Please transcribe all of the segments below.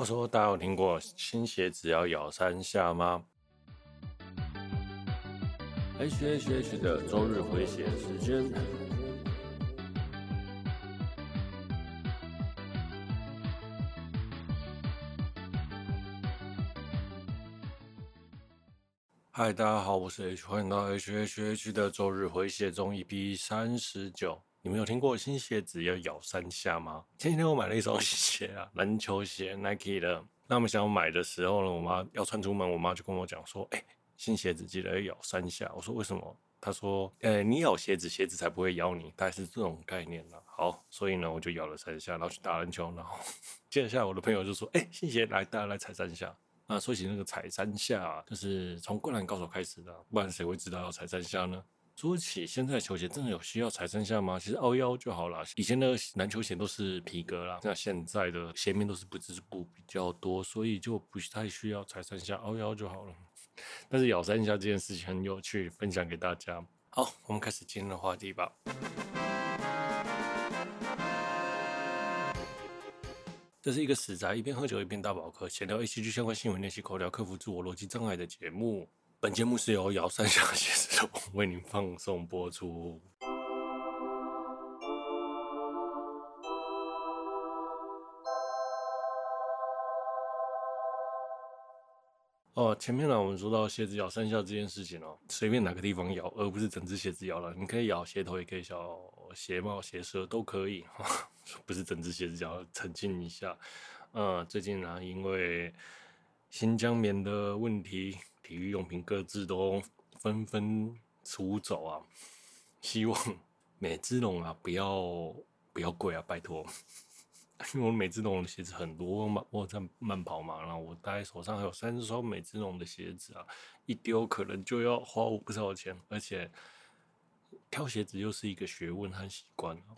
话说，大家有听过新鞋子要咬三下吗？H H H 的周日回血时间。嗨，大家好，我是 H，欢迎到 H H H 的周日回血中 EP 三十九。你们有听过新鞋子要咬三下吗？前几天我买了一双 鞋啊，篮球鞋，Nike 的。那我们想买的时候呢，我妈要穿出门，我妈就跟我讲说：“哎、新鞋子记得要咬三下。”我说：“为什么？”她说：“呃、你咬鞋子，鞋子才不会咬你。”大概是这种概念呢。好，所以呢，我就咬了三下，然后去打篮球。然后 接下来我的朋友就说：“哎、新鞋来，大家来踩三下。”那说起那个踩三下、就是从灌篮高手开始的，不然谁会知道要踩三下呢？说起现在的球鞋，真的有需要踩三下吗？其实凹腰就好了。以前的篮球鞋都是皮革啦，那现在的鞋面都是不织布比较多，所以就不太需要踩三下，凹腰就好了。但是咬三下这件事情很有趣，分享给大家。好，我们开始今天的话题吧。这是一个死宅一边喝酒一边打宝课，闲聊 ACG 相关新闻，练习口条，克服自我逻辑障碍的节目。本节目是由咬三下鞋子的我为您放送播出。哦，前面呢，我们说到鞋子咬三下这件事情哦，随便哪个地方咬，而不是整只鞋子咬了。你可以咬鞋头，也可以咬鞋帽、鞋舌，都可以，不是整只鞋子咬，澄清一下。嗯，最近呢，因为新疆棉的问题。体育用品各自都纷纷出走啊！希望美滋龙啊，不要不要贵啊，拜托！因为我美滋龙的鞋子很多嘛，我在慢跑嘛，然后我大概手上还有三十双美滋龙的鞋子啊，一丢可能就要花我不少钱，而且挑鞋子又是一个学问和习惯啊，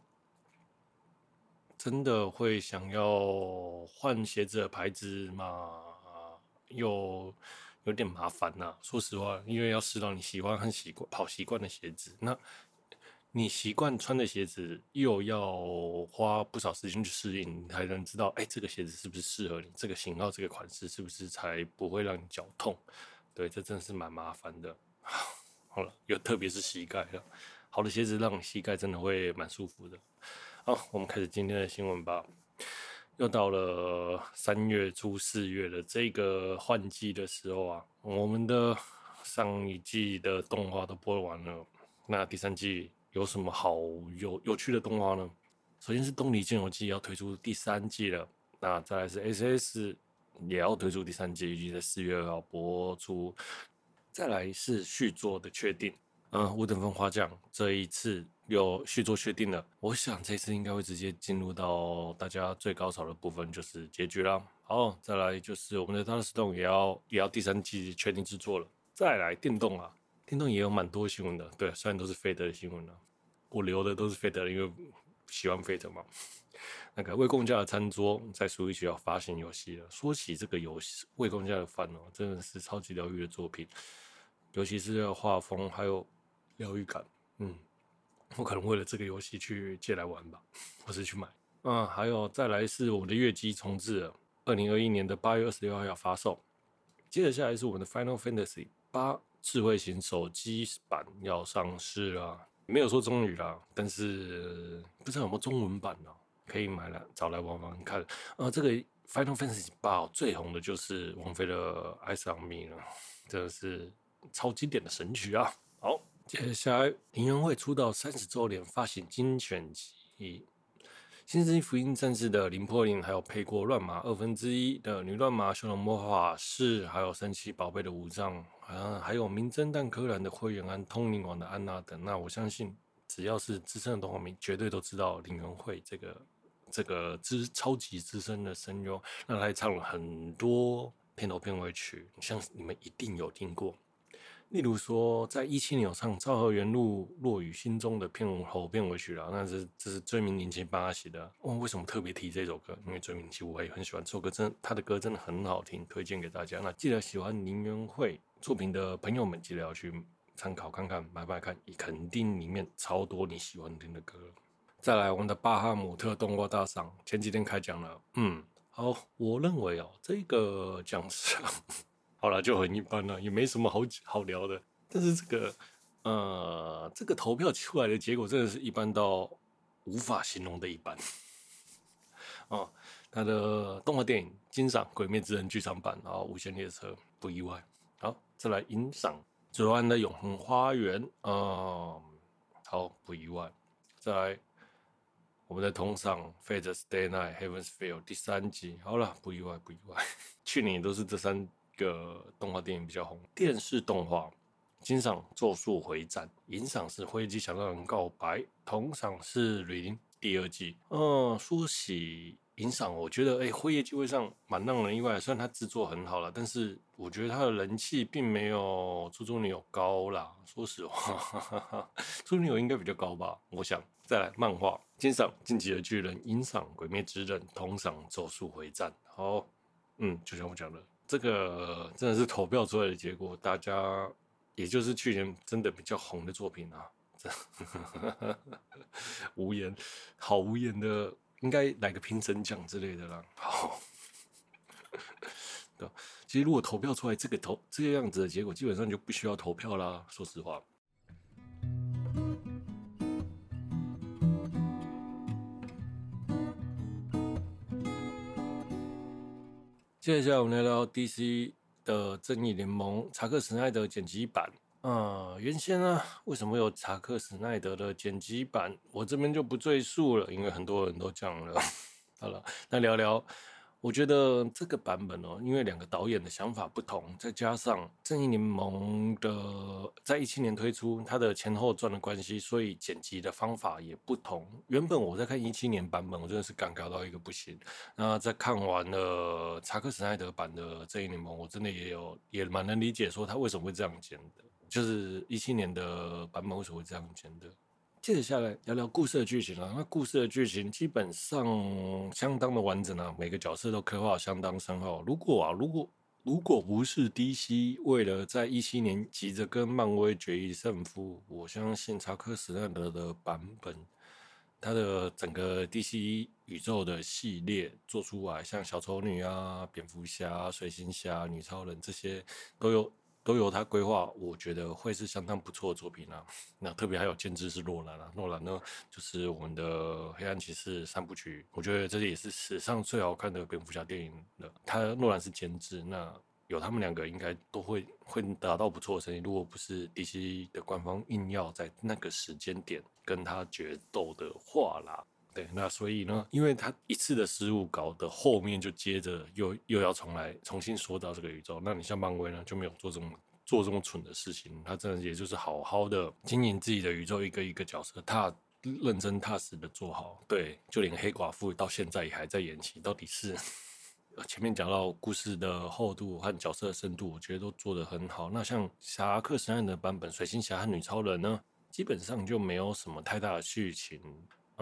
真的会想要换鞋子的牌子吗？又有点麻烦呐、说实话，因为要试到你喜欢和习惯跑习惯的鞋子，那你习惯穿的鞋子又要花不少时间去适应，你才能知道，哎，这个鞋子是不是适合你，这个型号、这个款式是不是才不会让你脚痛？对，这真的是蛮麻烦的。好了，又特别是膝盖了，好的鞋子让你膝盖真的会蛮舒服的。好，我们开始今天的新闻吧。又到了三月初四月的这个换季的时候啊，我们的上一季的动画都播完了，那第三季有什么好有有趣的动画呢？首先是《东离剑游记》要推出第三季了，那再来是 SS 也要推出第三季，预计在四月二号播出，再来是续作的确定。嗯，五等分花匠这一次有续作确定了，我想这次应该会直接进入到大家最高潮的部分，就是结局啦。好，再来就是我们的 Dottor Stone 也要也要第三季确定制作了。再来电动啊，电动也有蛮多新闻的，对，虽然都是 Fate 的新闻了，我留的都是 Fate，因为喜欢 Fate 嘛。那个未公家的餐桌在 Switch 要发行游戏了。说起这个游戏未公家的番哦，真的是超级疗愈的作品，尤其是画风还有。疗愈感，嗯，我可能为了这个游戏去借来玩吧，或是去买。嗯，还有再来是我们的月姬重置了，二零二一年的八月二十六号要发售。接着下来是我们的 Final Fantasy 八智慧型手机版要上市了，没有说终于啦，但是不知道有没有中文版呢？可以买来找来玩玩看。啊，这个 Final Fantasy 八最红的就是王菲的《Eyes on Me》了，这是超经典的神曲啊！接下来，林元会出道三十周年发行精选集，《新世纪福音战士》的林破林，还有配过乱马二分之一的女乱马修罗魔法师，还有神奇宝贝的武藏，啊，还有名侦探柯南的灰原哀、通灵王的安娜等。那我相信，只要是资深的动画迷，绝对都知道林元会这个这个资超级资深的声优。那他还唱了很多片头片尾曲，像你们一定有听过。例如说，在一七年有唱《昭和元禄落雨心中》的片头片尾曲啦，那是这是追名林檎帮他写的。哦，为什么特别提这首歌？因为追名其实我也很喜欢这首歌，真他的歌真的很好听，推荐给大家。那记得喜欢林元会作品的朋友们，记得要去参考看看，买买看，肯定里面超多你喜欢听的歌。再来，我们的巴哈姆特动画大赏前几天开奖了，嗯。好，我认为哦，这个奖项好了就很一般了，也没什么好好聊的。但是这个呃，这个投票出来的结果真的是一般到无法形容的一般。哦，他的动画电影金赏《鬼灭之刃》剧场版，然后《无限列车》不意外。好，再来银赏左岸的《永恒花园》，嗯，好不意外。再来。我们的同赏《Fate Stay Night Heaven's Feel》第三集，好了，不意外，不意外。去年都是这三个动画电影比较红。电视动画金赏《咒术回战》，银赏是《辉夜姬想让人告白》，铜赏是《零》第二季。嗯，说起银赏，我觉得哎，辉夜姬会上蛮让人意外。虽然它制作很好了，但是我觉得它的人气并没有《猪猪女友》高啦。说实话，《哈哈哈猪猪女友》应该比较高吧？我想。再来漫画，金赏《进击的巨人》，银赏《鬼灭之刃》，铜赏《咒术回战》。好，嗯，就像我讲的，这个真的是投票出来的结果，大家也就是去年真的比较红的作品啊，这 无言，好无言的，应该来个评审奖之类的啦。好，对，其实如果投票出来这个投这个样子的结果，基本上就不需要投票啦。说实话。接下来我们来聊 DC 的正义联盟查克史奈德剪辑版。啊、原先呢，为什么有查克史奈德的剪辑版？我这边就不赘述了，因为很多人都讲了。好了，那聊聊。我觉得这个版本哦，因为两个导演的想法不同，再加上《正义联盟》的在一七年推出，它的前后传的关系，所以剪辑的方法也不同。原本我在看一七年版本，我真的是尴尬到一个不行。那在看完了查克·史奈德版的《正义联盟》，我真的也有也蛮能理解说他为什么会这样剪的，就是一七年的版本为什么会这样剪的。接着下来聊聊故事的剧情了。那故事的剧情基本上相当的完整啊，每个角色都刻画相当深厚。如果啊，如果如果不是 DC 为了在一七年急着跟漫威决一胜负，我相信查克·史奈德的版本，他的整个 DC 宇宙的系列做出来，像小丑女啊、蝙蝠侠、水行侠、女超人这些都有。都由他规划，我觉得会是相当不错的作品啊。那特别还有监制是诺兰啊，诺兰呢就是我们的黑暗骑士三部曲，我觉得这也是史上最好看的蝙蝠侠电影了。他诺兰是监制，那有他们两个应该都会会达到不错的成绩。如果不是 DC 的官方硬要在那个时间点跟他决斗的话啦。对，那所以呢，因为他一次的失误，搞得后面就接着又又要重来，重新说到这个宇宙。那你像漫威呢，就没有做这么做这么蠢的事情，他真的也就是好好的经营自己的宇宙，一个一个角色，踏认真踏实的做好。对，就连黑寡妇到现在也还在演戏，到底是前面讲到故事的厚度和角色的深度，我觉得都做得很好。那像侠客神案的版本，水星侠和女超人呢，基本上就没有什么太大的剧情。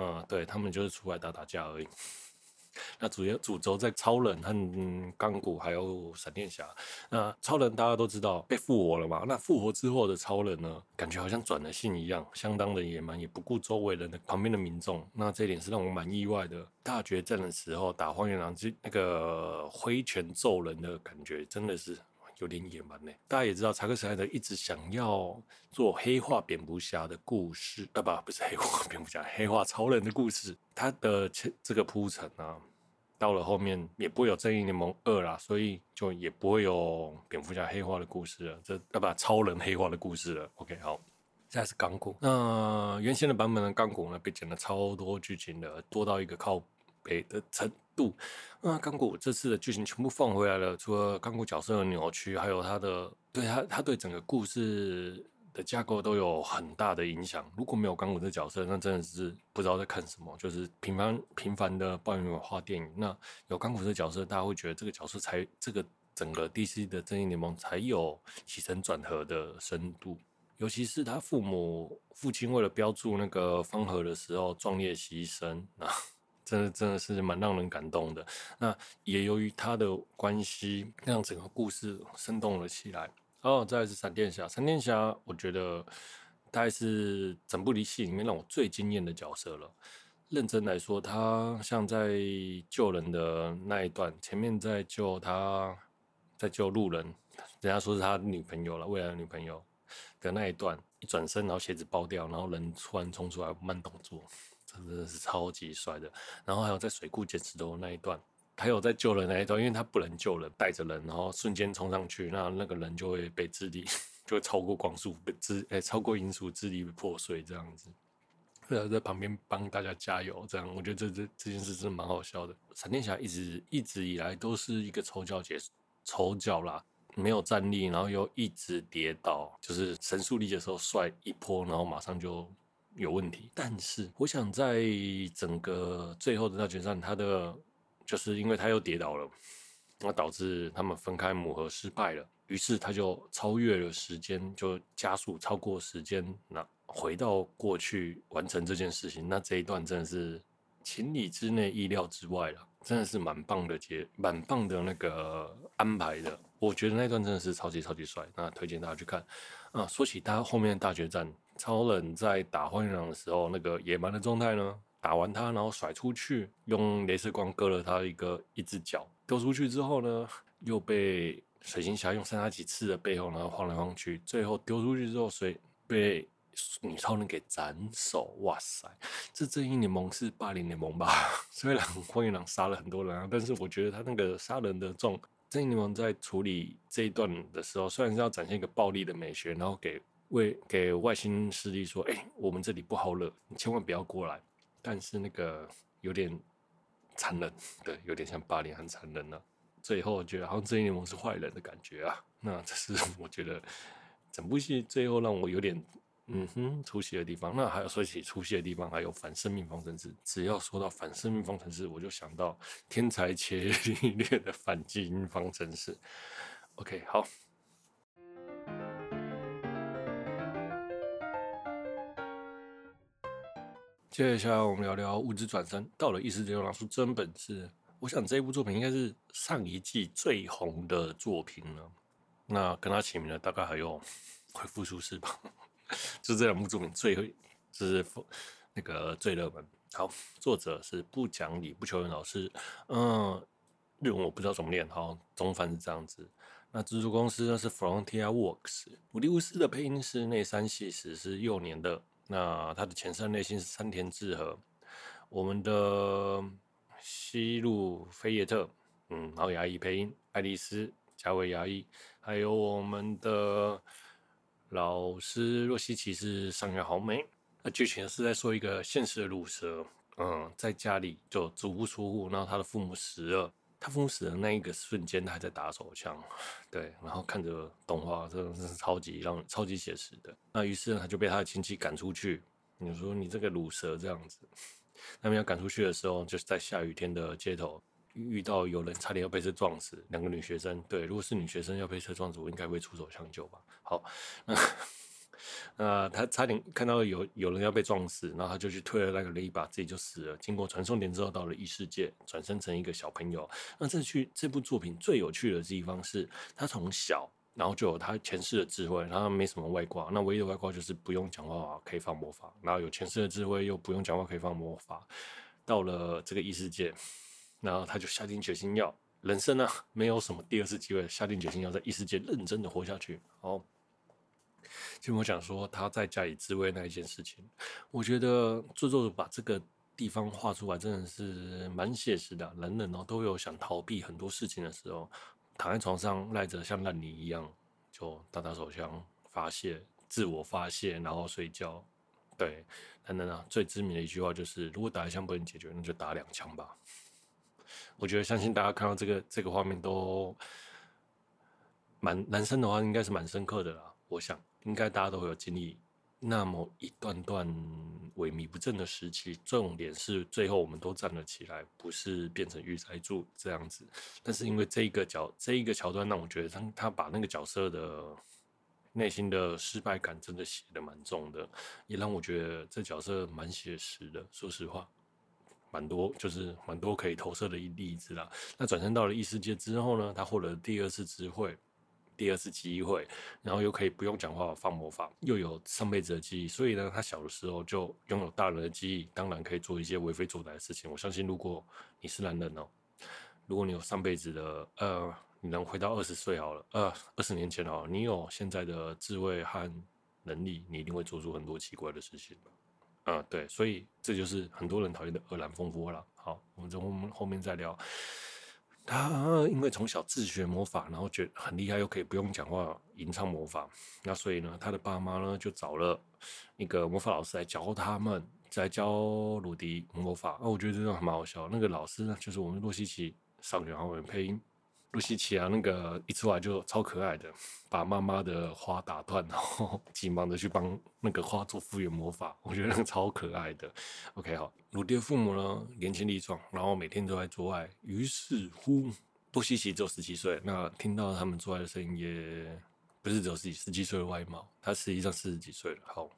嗯，对，他们就是出来打打架而已。那主要主轴在超人和钢骨，还有闪电侠。那超人大家都知道被复活了嘛？那复活之后的超人呢，感觉好像转了性一样，相当的野蛮，也不顾周围人的旁边的民众。那这点是让我蛮意外的。大决战的时候打荒原狼，就那个挥拳揍人的感觉，真的是。有点野蛮呢。大家也知道，查克·史奈德一直想要做黑化蝙蝠侠的故事，啊不，不是黑化蝙蝠侠，黑化超人的故事。他的这个铺陈啊，到了后面也不会有正义联盟二啦，所以就也不会有蝙蝠侠黑化的故事了。这啊不，超人黑化的故事了。OK，好，现在是钢骨。那原先的版本的钢骨呢，被剪了超多剧情的，多到一个靠北的程度。那钢骨这次的剧情全部放回来了，除了钢骨角色的扭曲，还有他的对他他对整个故事的架构都有很大的影响。如果没有钢骨这角色，那真的是不知道在看什么，就是平凡平凡的爆米花电影。那有钢骨这角色，大家会觉得这个角色才这个整个 DC 的正义联盟才有起承转合的深度。尤其是他父母父亲为了标注那个方盒的时候壮烈牺牲啊。真的真的是蛮让人感动的。那也由于他的关系，让整个故事生动了起来。哦，再来是闪电侠。闪电侠，我觉得大概是整部戏里面让我最惊艳的角色了。认真来说，他像在救人的那一段，前面在救他，在救路人，人家说是他女朋友了，未来的女朋友的那一段，一转身，然后鞋子爆掉，然后人突然冲出来，慢动作，真的是超级帅的。然后还有在水库捡石头那一段，还有在救人那一段，因为他不能救人，带着人，然后瞬间冲上去，那那个人就会被智力，就会超过光速，被智哎超过音速，智力破碎这样子。在旁边帮大家加油，这样我觉得这这这件事真的蛮好笑的。闪电侠一直一直以来都是一个丑角节丑角啦，没有战力，然后又一直跌倒，就是神速力的时候帅一波，然后马上就有问题。但是我想在整个最后的大决战，他的就是因为他又跌倒了，那导致他们分开磨合失败了，于是他就超越了时间，就加速超过时间那。回到过去完成这件事情，那这一段真的是情理之内、意料之外了，真的是蛮棒的结，蛮棒的那个安排的。我觉得那段真的是超级超级帅，那推荐大家去看。啊，说起他后面的大决战，超人在打荒原狼的时候，那个野蛮的状态呢，打完他然后甩出去，用镭射光割了他一个一只脚，丢出去之后呢，又被水行侠用三叉戟刺的背后，然后晃来晃去，最后丢出去之后，水被。女超人给斩首，哇塞！这正义联盟是霸凌联盟吧？虽然荒原狼杀了很多人啊，但是我觉得他那个杀人的状，正义联盟在处理这一段的时候，虽然是要展现一个暴力的美学，然后给为给外星势力说，哎、我们这里不好惹，你千万不要过来。但是那个有点残忍，对，有点像霸凌很残忍了。最后觉得好像正义联盟是坏人的感觉啊。那这是我觉得整部戏最后让我有点。嗯哼，出戏的地方，那还有说起出戏的地方，还有反生命方程式。只要说到反生命方程式，我就想到天才伽利略的反基因方程式。OK，好。接下来我们聊聊物质转生。到了异世界拿出真本事，我想这部作品应该是上一季最红的作品了。那跟他齐名的大概还有 恢复术士吧。就这两部作品最，就是那个最热门。好，作者是不讲理不求人老师，嗯，日文我不知道怎么念，好，中翻是这样子。那制作公司呢是 Frontier Works，无敌无私的配音是内山细史是幼年的，那他的前三内心是山田智和，我们的西路飞叶特，嗯，然后牙医配音爱丽丝加维牙医，还有我们的。老师若希奇是上原豪美，那剧情是在说一个现实的鲁蛇，嗯，在家里就足不出户，然后他的父母死了，他父母死的那一个瞬间，他还在打手枪，对，然后看着动画，真的是超级让超级写实的。那于是呢，他就被他的亲戚赶出去。你说你这个卤蛇这样子，他们要赶出去的时候，就是在下雨天的街头。遇到有人差点要被车撞死，两个女学生。对，如果是女学生要被车撞死，我应该会出手相救吧。好，那那他差点看到有有人要被撞死，然后他就去推了那个雷把，自己就死了。经过传送点之后，到了异世界，转生成一个小朋友。那这去这部作品最有趣的地方是，他从小然后就有他前世的智慧，然后没什么外挂，那唯一的外挂就是不用讲话可以放魔法，然后有前世的智慧又不用讲话可以放魔法。到了这个异世界。然后他就下定决心要人生、啊，没有什么第二次机会，下定决心要在异世界认真的活下去。好，就我想说他在家里自慰那一件事情，我觉得作者把这个地方画出来真的是蛮写实的。人人哦都有想逃避很多事情的时候，躺在床上赖着像烂泥一样，就打打手枪发泄，自我发泄，然后睡觉。对，等等啊，最知名的一句话就是：如果打一枪不能解决，那就打两枪吧。我觉得，相信大家看到这个这个画面都蛮男生的话，应该是蛮深刻的啦。我想，应该大家都会有经历那么一段段萎靡不振的时期。重点是最后我们都站了起来，不是变成御宅族这样子。但是因为这一个角这一个桥段，让我觉得他他把那个角色的内心的失败感真的写的蛮重的，也让我觉得这角色蛮写实的。说实话。蛮多，就是蛮多可以投射的一例子啦。那转身到了异世界之后呢，他获得第二次智慧，第二次机会，然后又可以不用讲话放魔法，又有上辈子的记忆，所以呢，他小的时候就拥有大人的记忆，当然可以做一些为非作歹的事情。我相信，如果你是男人哦，如果你有上辈子的呃，你能回到二十岁好了，呃，二十年前哦，你有现在的智慧和能力，你一定会做出很多奇怪的事情。啊、对，所以这就是很多人讨厌的俄兰风波了。好，我们从后面再聊。他因为从小自学魔法，然后觉得很厉害，又可以不用讲话吟唱魔法，那所以呢，他的爸妈呢就找了一个魔法老师来教他们，在教鲁迪魔法。那我觉得这个还蛮好笑。那个老师呢，就是我们洛西奇上学后面配音。露西奇啊，那个一出来就超可爱的，把妈妈的花打断，然后 急忙的去帮那个花做复原魔法，我觉得那个超可爱的。OK，好，鲁迪的父母呢年轻力壮，然后每天都在做爱。于是乎，露西奇只有十七岁，那听到他们做爱的声音，也不是只有十几十七岁的外貌，他实际上四十几岁了。好，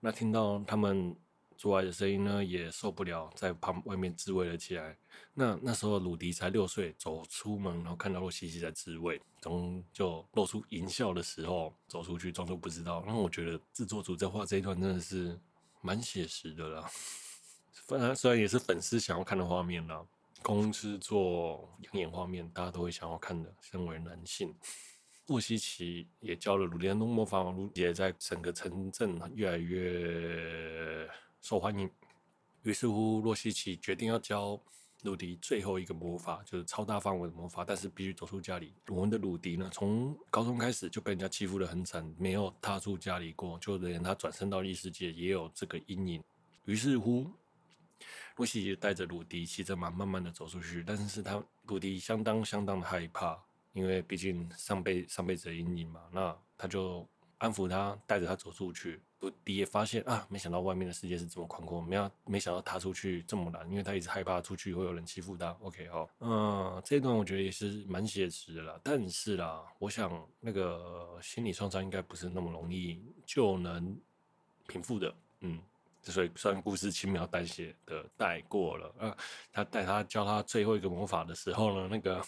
那听到他们。做爱的声音呢，也受不了，在旁外面自慰了起来。那那时候鲁迪才六岁，走出门，然后看到洛西西在自慰，从就露出淫笑的时候，走出去装作不知道。那我觉得制作组在画这一段真的是蛮写实的啦。虽然虽然也是粉丝想要看的画面啦，公司做养眼画面，大家都会想要看的。身为男性，洛西奇也教了鲁迪的魔法，鲁迪也在整个城镇越来越。受欢迎，于是乎，洛西奇决定要教鲁迪最后一个魔法，就是超大范围的魔法，但是必须走出家里。我们的鲁迪呢，从高中开始就被人家欺负得很惨，没有踏出家里过，就连他转身到异世界也有这个阴影。于是乎，洛西奇带着鲁迪骑着马，慢慢的走出去，但是他鲁迪相当相当的害怕，因为毕竟上辈上辈子的阴影嘛，那他就安抚他，带着他走出去。不迪也发现啊，没想到外面的世界是这么宽阔，没有没想到他出去这么难，因为他一直害怕出去会有人欺负他。OK 好，嗯，这一段我觉得也是蛮写实的啦。但是啦，我想那个心理创伤应该不是那么容易就能平复的。嗯，所以虽然故事轻描淡写的带过了，啊，他带他教他最后一个魔法的时候呢，那个。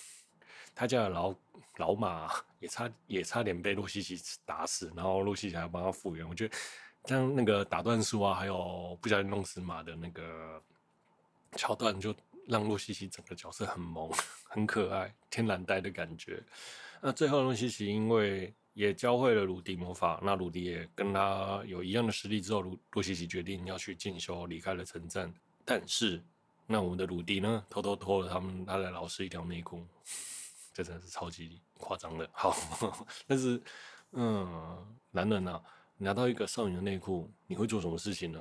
他家的老老马也差也差点被洛西奇打死，然后洛西奇还要帮他复原。我觉得像那个打断树啊，还有不小心弄死马的那个桥段，就让洛西奇整个角色很萌、很可爱、天然呆的感觉。那最后洛西奇因为也教会了鲁迪魔法，那鲁迪也跟他有一样的实力之后，鲁洛西奇决定要去进修，离开了城镇。但是那我们的鲁迪呢，偷偷脱了他们他的老师一条内裤。这真的是超级夸张的，好，但是，嗯，男人啊，拿到一个少女的内裤，你会做什么事情呢？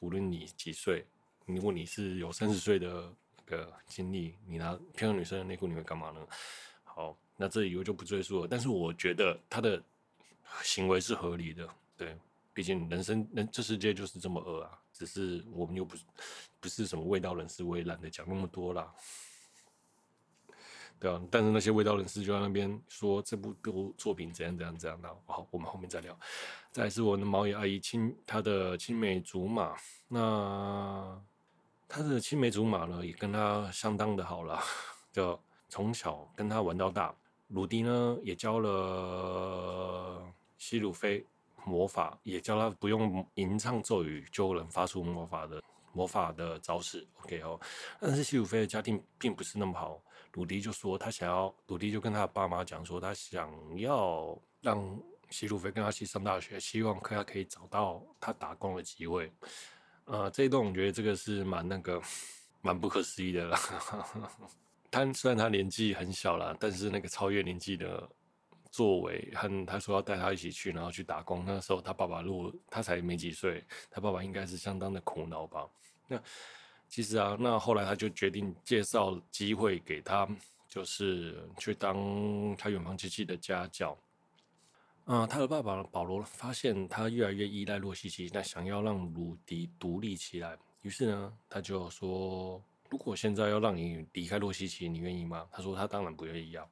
无论你几岁，如果你是有三十岁的那个经历，你拿漂亮女生的内裤，你会干嘛呢？好，那这里我就不赘述了。但是我觉得他的行为是合理的，对，毕竟人生人这世界就是这么恶啊，只是我们又不是不是什么味道人士，我也懒得讲那么多啦。对啊，但是那些味道人士就在那边说这部部作品怎样怎样怎样的，好，我们后面再聊。再来是我的毛野阿姨青，她的青梅竹马，那她的青梅竹马呢也跟她相当的好了，就从小跟她玩到大。鲁迪呢也教了希鲁菲魔法，也教他不用吟唱咒语就能发出魔法的魔法的招式。OK 哦，但是希鲁菲的家庭并不是那么好。鲁迪就说他想要，鲁迪就跟他爸妈讲说他想要让希鲁菲跟他一起上大学，希望他可以找到他打工的机会。呃，这一段我觉得这个是蛮那个蛮不可思议的啦。他虽然他年纪很小啦，但是那个超越年纪的作为和他说要带他一起去，然后去打工，那时候他爸爸如果他才没几岁，他爸爸应该是相当的苦恼吧？那。其实啊，那后来他就决定介绍机会给他，就是去当他远房亲戚的家教。嗯，他的爸爸保罗发现他越来越依赖洛西奇，那想要让鲁迪独立起来。于是呢，他就说：“如果现在要让你离开洛西奇，你愿意吗？”他说：“他当然不愿意啊。”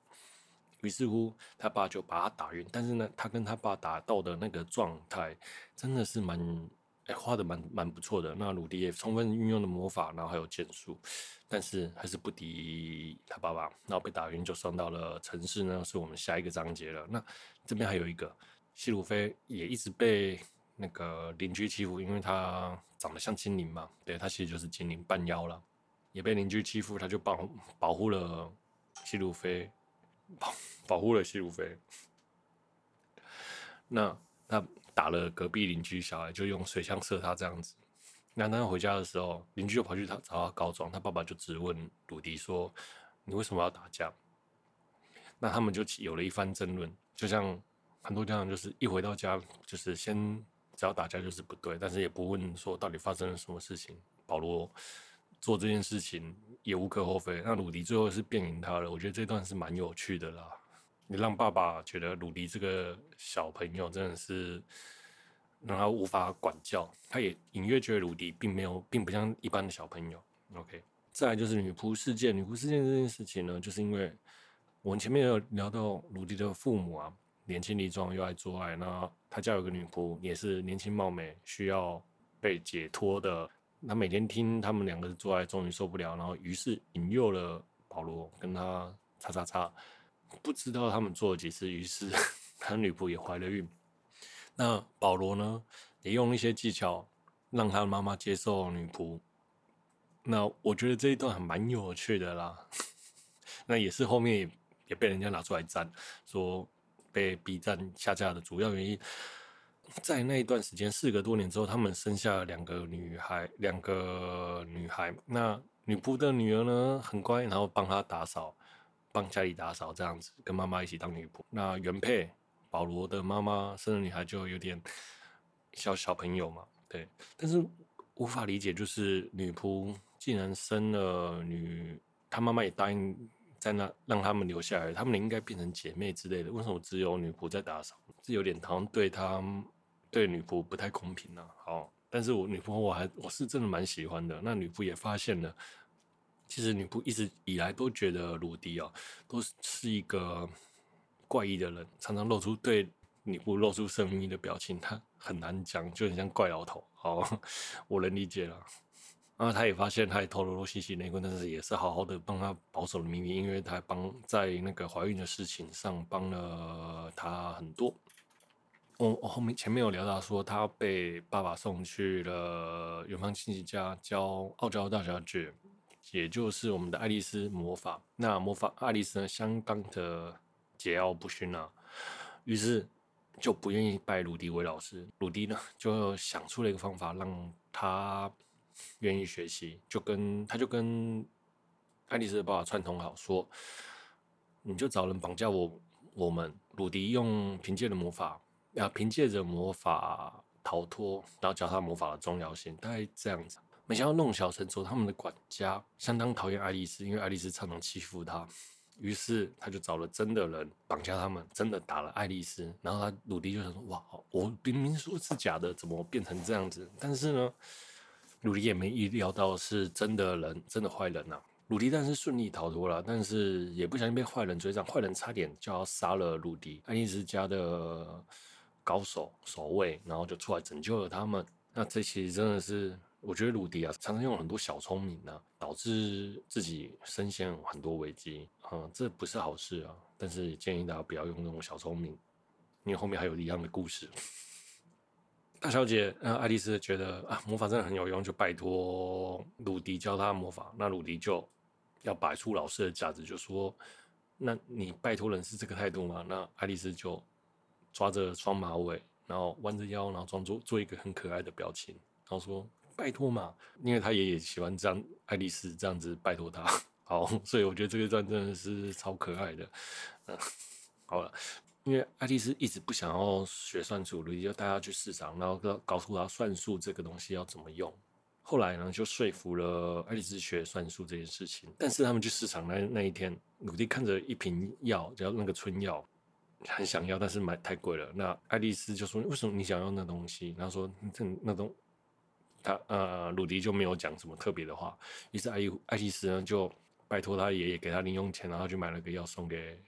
于是乎，他爸就把他打晕。但是呢，他跟他爸打斗的那个状态真的是蛮……哎，画的蛮蛮不错的。那鲁迪也充分运用了魔法，然后还有剑术，但是还是不敌他爸爸，然后被打晕，就送到了城市呢。是我们下一个章节了。那这边还有一个西鲁菲也一直被那个邻居欺负，因为他长得像精灵嘛，对，他其实就是精灵半妖了，也被邻居欺负，他就保保护了西鲁菲，保 保护了希鲁菲。那他。打了隔壁邻居小孩，就用水枪射他这样子。那当他回家的时候，邻居就跑去他找他告状，他爸爸就质问鲁迪说：“你为什么要打架？”那他们就有了一番争论。就像很多家长，就是一回到家，就是先只要打架就是不对，但是也不问说到底发生了什么事情。保罗做这件事情也无可厚非。那鲁迪最后是变赢他了，我觉得这段是蛮有趣的啦。你让爸爸觉得鲁迪这个小朋友真的是让他无法管教，他也隐约觉得鲁迪并没有，并不像一般的小朋友。OK，再来就是女仆事件。女仆事件这件事情呢，就是因为我们前面有聊到鲁迪的父母啊，年轻力壮又爱做爱，那他家有个女仆也是年轻貌美，需要被解脱的。那每天听他们两个做爱，终于受不了，然后于是引诱了保罗跟他叉叉叉。不知道他们做了几次，于是 他女仆也怀了孕。那保罗呢，也用一些技巧让他的妈妈接受女仆。那我觉得这一段还蛮有趣的啦。那也是后面也，被人家拿出来赞，说被 B 站下架的主要原因。在那一段时间，事隔多年之后，他们生下两个女孩，两个女孩。那女仆的女儿呢，很乖，然后帮她打扫。帮家里打扫这样子，跟妈妈一起当女仆。那原配保罗的妈妈生的女孩就有点小小朋友嘛，对。但是无法理解，就是女仆既然生了女，她妈妈也答应在那让他们留下来，他们应该变成姐妹之类的。为什么只有女仆在打扫？这有点好像对她对女仆不太公平呢、啊。好，但是我女仆我还我是真的蛮喜欢的。那女仆也发现了。其实女仆一直以来都觉得鲁迪哦，都是一个怪异的人，常常露出对女仆露出神秘的表情，他很难讲，就很像怪老头。好，我能理解了。然后他也发现，他也偷偷吸吸内裤，但是也是好好的帮他保守了秘密，因为他帮在那个怀孕的事情上帮了他很多。我我后面前面有聊到说，他被爸爸送去了远方亲戚家教傲娇大小姐。也就是我们的爱丽丝魔法，那魔法爱丽丝呢，相当的桀骜不驯啊，于是就不愿意拜鲁迪为老师。鲁迪呢，就想出了一个方法，让他愿意学习，就跟他就跟爱丽丝的爸爸串通好，说你就找人绑架我，我们鲁迪用凭借的魔法，啊，凭借着魔法逃脱，然后教他魔法的重要性，大概这样子。没想到弄巧成拙，他们的管家相当讨厌爱丽丝，因为爱丽丝常常欺负他。于是他就找了真的人绑架他们，真的打了爱丽丝。然后他鲁迪就想说：“哇，我明明说是假的，怎么变成这样子？”但是呢，鲁迪也没意料到是真的人，真的坏人呐、啊。鲁迪但是顺利逃脱了，但是也不小心被坏人追上，坏人差点就要杀了鲁迪。爱丽丝家的高手守卫，然后就出来拯救了他们。那这其实真的是。我觉得鲁迪啊，常常用很多小聪明呢、啊，导致自己身陷很多危机啊、这不是好事啊。但是建议大家不要用那种小聪明，因为后面还有一样的故事。大小姐，呃，爱丽丝觉得啊，魔法真的很有用，就拜托鲁迪教她魔法。那鲁迪就要摆出老师的架子，就说：“那你拜托人是这个态度吗？”那爱丽丝就抓着双马尾，然后弯着腰，然后装作做一个很可爱的表情，然后说。拜托嘛，因为他爷爷喜欢这样，爱丽丝这样子拜托他，好，所以我觉得这个段真的是超可爱的。嗯，好了，因为爱丽丝一直不想要学算术，鲁迪就带她去市场，然后告告诉她算术这个东西要怎么用。后来呢，就说服了爱丽丝学算术这件事情。但是他们去市场那那一天，鲁迪看着一瓶药，叫那个春药，很想要，但是买太贵了。那爱丽丝就说：“为什么你想要那东西？”然后说：“这那东。”他呃，鲁迪就没有讲什么特别的话，于是爱丽爱丽丝呢就拜托他爷爷给他零用钱，然后就买了个药送给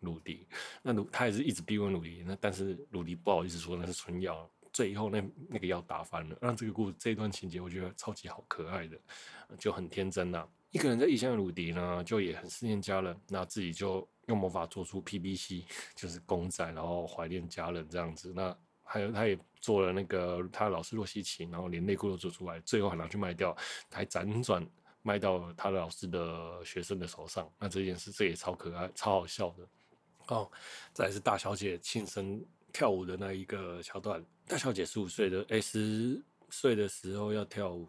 鲁迪。那鲁他也是一直逼问鲁迪，那但是鲁迪不好意思说那是春药，最后那那个药打翻了，让这个故事这一段情节我觉得超级好可爱的，就很天真呐、一个人在异乡的鲁迪呢，就也很思念家人，那自己就用魔法做出 PBC，就是公仔，然后怀念家人这样子。那还有他也做了那个他老师洛希奇，然后连内裤都做出来，最后还拿去卖掉，还辗转卖到他的老师的学生的手上。那这件事这也超可爱，超好笑的。哦，再来是大小姐庆生跳舞的那一个桥段。大小姐十五岁的，哎，十岁的时候要跳舞。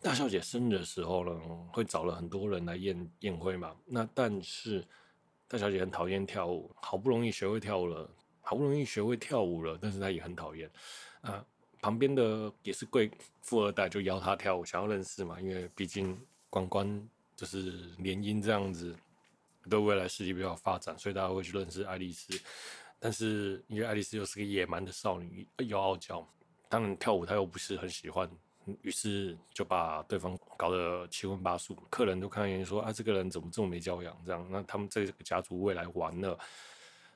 大小姐生日的时候呢，会找了很多人来宴宴会嘛。那但是大小姐很讨厌跳舞，好不容易学会跳舞了，好不容易学会跳舞了，但是她也很讨厌。啊，旁边的也是贵富二代，就邀她跳舞，想要认识嘛。因为毕竟关关就是联姻这样子，对未来事业比较发展，所以大家会去认识爱丽丝。但是因为爱丽丝又是个野蛮的少女，又傲娇，当然跳舞她又不是很喜欢。于是就把对方搞得七荤八素，客人都看见说啊，这个人怎么这么没教养？这样，那他们这个家族未来完了。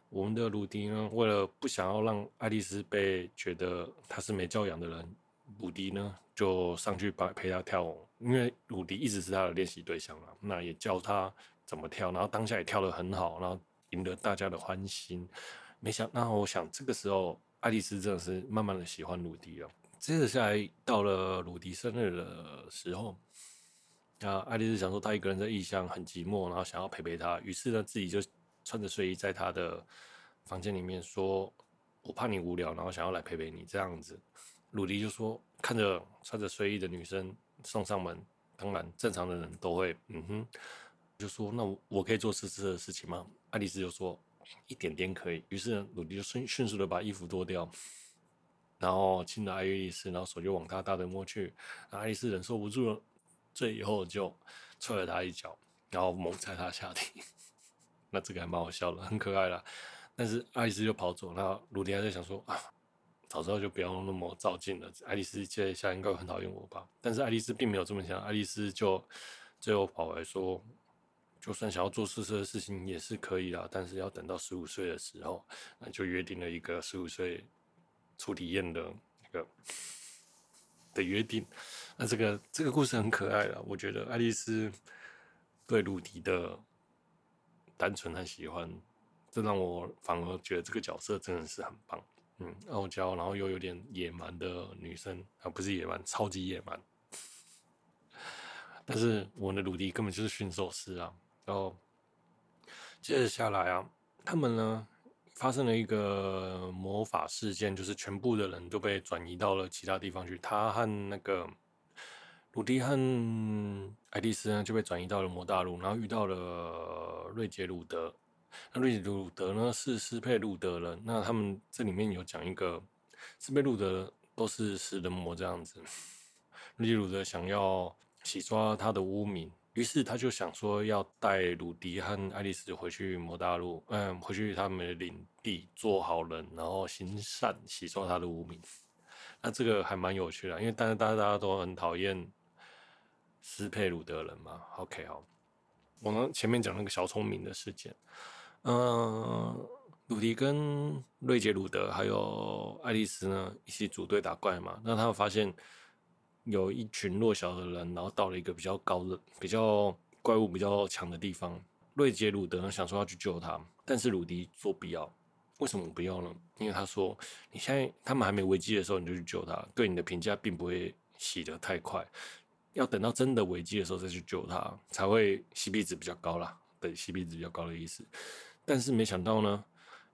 我们的鲁迪呢，为了不想要让爱丽丝被觉得他是没教养的人，鲁迪呢就上去帮陪他跳舞，因为鲁迪一直是他的练习对象嘛，那也教他怎么跳，然后当下也跳得很好，然后赢得大家的欢心。没想，那我想这个时候爱丽丝真的是慢慢的喜欢鲁迪了。接着下来到了鲁迪生日的时候，啊，爱丽丝想说她一个人在异乡很寂寞，然后想要陪陪他，于是呢自己就穿着睡衣在他的房间里面说：“我怕你无聊，然后想要来陪陪你。”这样子，鲁迪就说：“看着穿着睡衣的女生送上门，当然正常的人都会，嗯哼，就说那我可以做这次的事情吗？”爱丽丝就说：“一点点可以。”于是，鲁迪就迅迅速的把衣服脱掉。然后亲了爱丽丝，然后手就往她大腿摸去，爱丽丝忍受不住了，最后就踹了她一脚，然后猛踩她下体。那这个还蛮好笑的，很可爱啦。但是爱丽丝就跑走，那鲁迪还在想说啊，早知道就不要那么照镜了。爱丽丝接下来应该会很讨厌我吧？但是爱丽丝并没有这么想，爱丽丝就最后跑来说，就算想要做色色的事情也是可以啦，但是要等到十五岁的时候，那就约定了一个十五岁。初体验的一个的约定，那这个这个故事很可爱了。我觉得爱丽丝对鲁迪的单纯和喜欢，这让我反而觉得这个角色真的是很棒。嗯，傲娇，然后又有点野蛮的女生，啊，不是野蛮，超级野蛮。但是我的鲁迪根本就是驯兽师啊。然后接着下来啊，他们呢？发生了一个魔法事件，就是全部的人都被转移到了其他地方去。他和那个鲁迪和爱丽丝呢就被转移到了魔大陆，然后遇到了瑞杰鲁德。那瑞杰鲁德呢是斯佩鲁德人。那他们这里面有讲一个斯佩鲁德都是食人魔这样子。瑞杰鲁德想要洗刷他的污名。于是他就想说要带鲁迪和爱丽丝回去魔大陆，嗯，回去他们的领地做好人，然后行善，洗刷他的污名。那这个还蛮有趣的，因为大家大家大家都很讨厌斯佩鲁德人嘛。OK，好，我们前面讲那个小聪明的事件，嗯，鲁迪跟瑞杰鲁德还有爱丽丝呢一起组队打怪嘛，那他们发现。有一群弱小的人，然后到了一个比较高的、比较怪物比较强的地方。瑞杰鲁德呢想说要去救他，但是鲁迪说不要。为什么不要呢？因为他说你现在他们还没危机的时候你就去救他，对你的评价并不会洗得太快。要等到真的危机的时候再去救他，才会 CP 值比较高啦。对，CP 值比较高的意思。但是没想到呢，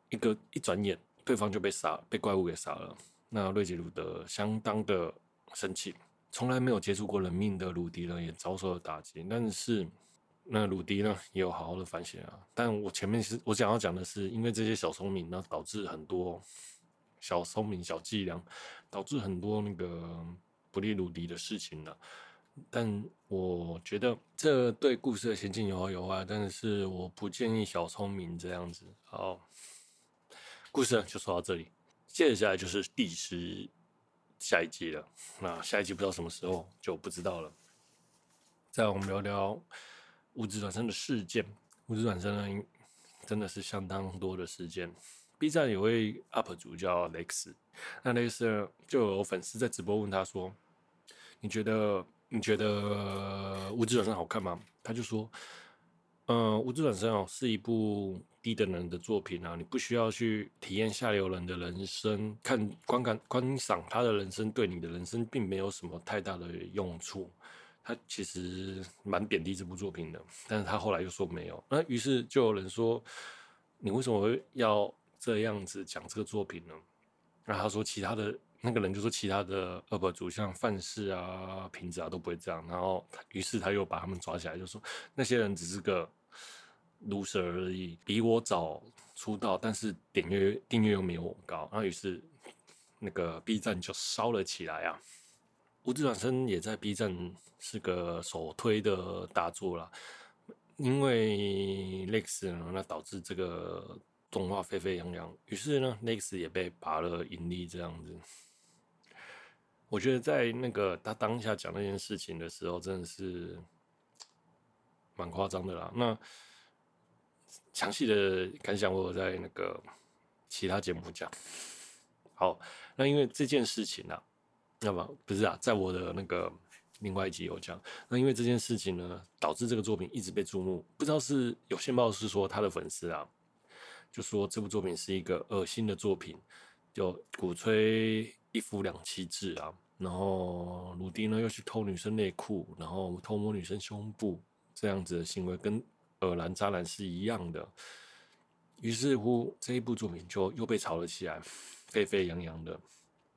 一个一转眼，对方就被杀，被怪物给杀了。那瑞杰鲁德相当的生气。从来没有接触过人命的鲁迪呢，也遭受了打击。但是，那鲁迪呢，也有好好的反省啊。但我前面是我想要讲的是，因为这些小聪明呢，导致很多小聪明、小伎俩，导致很多那个不利鲁迪的事情了。但我觉得这对故事的前进有好有坏，但是我不建议小聪明这样子。好，故事呢就说到这里，接下来就是第十。下一季了，那下一季不知道什么时候就不知道了。再我们聊聊物质转生的事件。物质转生呢，真的是相当多的事件。B 站有位 UP 主叫雷克斯，那雷克斯就有粉丝在直播问他说：“你觉得你觉得物质转生好看吗？”他就说：“嗯、呃，无知转身哦是一部低等人的作品啊，你不需要去体验下流人的人生，看观感观赏他的人生，对你的人生并没有什么太大的用处。”他其实蛮贬低这部作品的，但是他后来又说没有。那于是就有人说：“你为什么会要这样子讲这个作品呢？”然后他说：“其他的那个人就说其他的 UP 主像范式啊、瓶子啊都不会这样。”然后于是他又把他们抓起来，就说：“那些人只是个 loser 而已，比我早出道，但是点阅订阅又没有我高。”然后于是那个 B 站就烧了起来啊。无职转生也在 B 站是个首推的大作啦，因为 Lex 呢，那导致这个动画沸沸扬扬，于是呢，Lex 也被拔了盈利这样子。我觉得在那个他当下讲那件事情的时候，真的是蛮夸张的啦。那详细的感想，我在那个其他节目讲。好，那因为这件事情啊。那么不是啊，在我的那个另外一集有讲，那因为这件事情呢，导致这个作品一直被注目。不知道是有线报是说他的粉丝啊，就说这部作品是一个恶心的作品，就鼓吹一夫两妻制啊，然后鲁迪呢又去偷女生内裤，然后偷摸女生胸部，这样子的行为跟尔兰渣男是一样的。于是乎，这一部作品就又被炒了起来，沸沸扬扬的。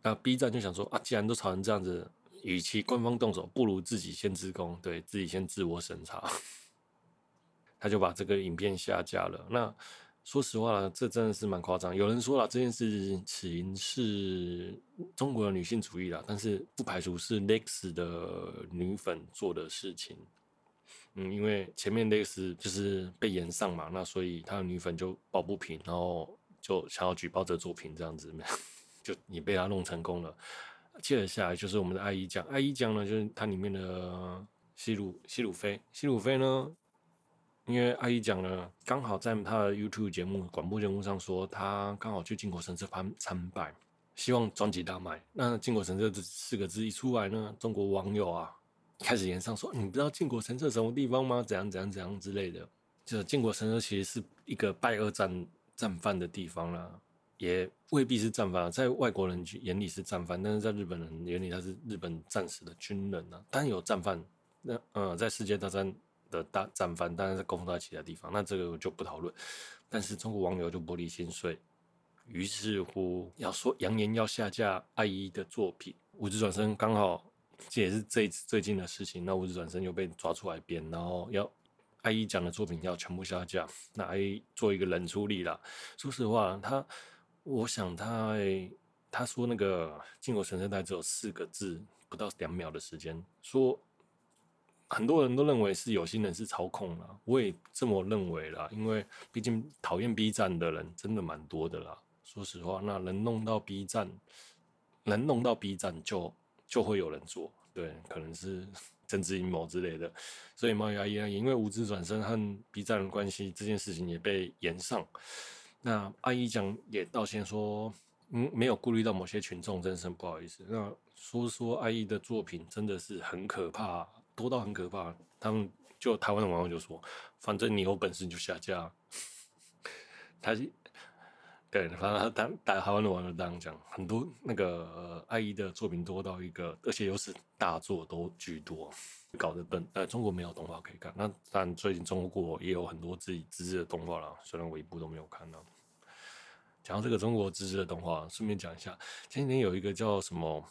那 B 站就想说啊，既然都炒成这样子，与其官方动手，不如自己先自宫，对自己先自我审查。他就把这个影片下架了。那说实话，这真的是蛮夸张。有人说了，这件事情是中国的女性主义啦，但是不排除是 Lex 的女粉做的事情。嗯，因为前面那个是就是被延上嘛，那所以他的女粉就抱不平，然后就想要举报这作品这样子。就你被他弄成功了，接着下来就是我们的爱一酱，爱一酱呢就是它里面的西鲁西鲁菲，西鲁菲呢，因为阿姨讲呢刚好在他的 YouTube 节目广播节目上说他刚好去靖国神社参参拜，希望专辑大卖。那靖国神社这四个字一出来呢，中国网友啊开始炎上说，你不知道靖国神社什么地方吗？怎样怎样怎样之类的。就是靖国神社其实是一个拜二战战犯的地方啦。也未必是战犯，在外国人眼里是战犯，但是在日本人眼里他是日本战死的军人啊。当然有战犯，那嗯，在世界大战的大战犯，当然是供奉在其他地方，那这个我就不讨论。但是中国网友就玻璃心碎，于是乎要说扬言要下架爱一的作品，无职转生刚好这也是这最近的事情，那无职转身又被抓出来编，然后要阿一讲的作品要全部下架，那阿一做一个冷处理啦。说实话，他。我想他他说那个靖国神社带只有四个字，不到两秒的时间，说很多人都认为是有心人是操控了，我也这么认为啦，因为毕竟讨厌 B 站的人真的蛮多的啦。说实话，那能弄到 B 站，能弄到 B 站就就会有人做，对，可能是 政治阴谋之类的。所以猫牙一样，因为无知转身和 B 站的关系，这件事情也被延上。那阿姨讲也道歉说，嗯，没有顾虑到某些群众，真是不好意思。那说说阿姨的作品真的是很可怕，多到很可怕。他们就台湾的网友就说，反正你有本事你就下架。他对，反正他当台湾的网友这样讲，很多那个爱一的作品多到一个，而且又是大作都居多。搞得本，呃，中国没有动画可以看。那但最近中国也有很多自己自制的动画了，虽然我一部都没有看到。讲到这个中国自制的动画，顺便讲一下，前几天有一个叫什么，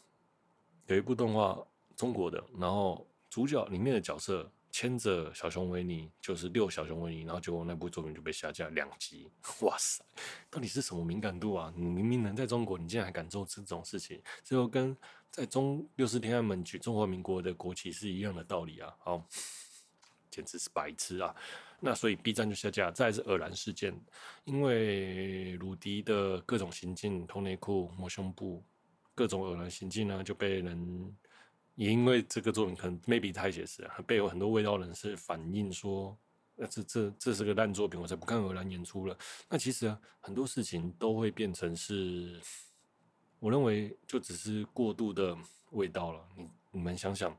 有一部动画中国的，然后主角里面的角色牵着小熊维尼，就是遛小熊维尼，然后结果那部作品就被下架两集。哇塞，到底是什么敏感度啊？你明明能在中国，你竟然还敢做这种事情？最后跟。在中六四天安门举中华民国的国旗是一样的道理啊！好，简直是白痴啊！那所以 B 站就下架。再是恶男事件，因为鲁迪的各种行径，偷内裤、摸胸部，各种恶男行径呢，就被人也因为这个作品可能 maybe 太写实了，被有很多味道人士反映说，那这这这是个烂作品，我才不看荷兰演出了。那其实啊，很多事情都会变成是，我认为就只是过度的味道了。你你们想想，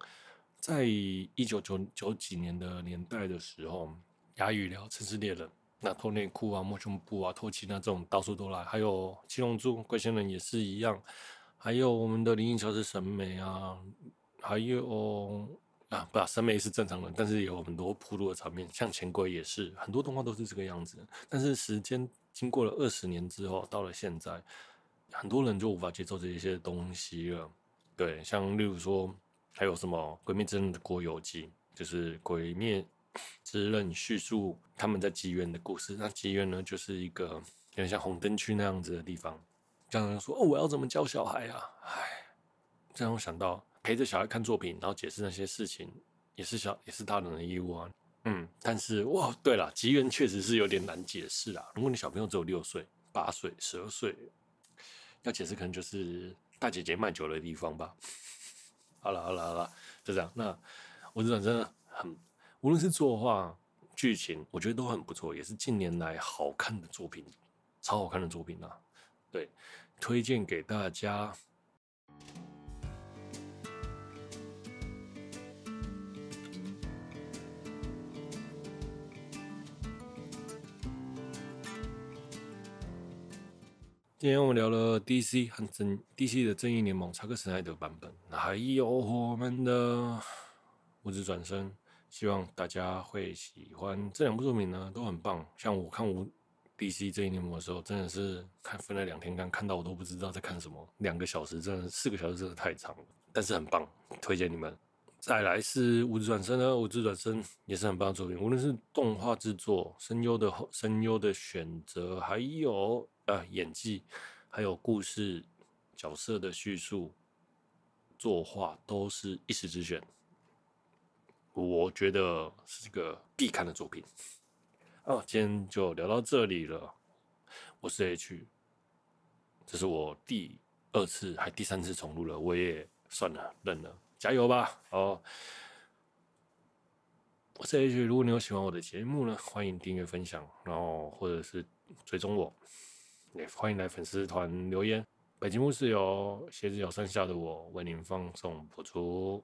在一九九九几年的年代的时候，亚语聊、城市猎人，那脱内裤啊、摸胸部啊、偷情啊这种到处都来，还有七龙珠、怪仙人也是一样，还有我们的灵异教师审美啊，还有。啊，不，审美是正常的，但是有很多铺路的场面，像钱柜也是，很多动画都是这个样子。但是时间经过了二十年之后，到了现在，很多人就无法接受这一些东西了。对，像例如说，还有什么《鬼灭之刃》的郭有基，就是《鬼灭之刃》叙述他们在妓院的故事。那妓院呢，就是一个有点像红灯区那样子的地方。这样说，哦，我要怎么教小孩啊？唉，这样我想到。陪着小孩看作品，然后解释那些事情，也是小也是大人的义务啊。嗯，但是哇，对了，吉原确实是有点难解释啊。如果你小朋友只有六岁、八岁、十二岁，要解释可能就是大姐姐卖酒的地方吧。好了好了好了，就这样。那我这种真的很，无论是作画、剧情，我觉得都很不错，也是近年来好看的作品，超好看的作品啊。对，推荐给大家。今天我们聊了 DC 和正 DC 的正义联盟，查克·史奈德版本，还有我们的物质转身，希望大家会喜欢这两部作品呢，都很棒。像我看无 DC 正义联盟的时候，真的是看分了两天看，看到我都不知道在看什么，两个小时真的四个小时真的太长了，但是很棒，推荐你们。再来是物质转身呢，物质转身也是很棒的作品，无论是动画制作、声优的声优的选择，还有。啊，演技，还有故事、角色的叙述、作画，都是一时之选。我觉得是一个必看的作品。哦，今天就聊到这里了。我是 H，这是我第二次还第三次重录了，我也算了，认了，加油吧！哦，我是 H，如果你有喜欢我的节目呢，欢迎订阅、分享，然后或者是追踪我。也欢迎来粉丝团留言。本节目是由鞋子有三下的我为您放送播出。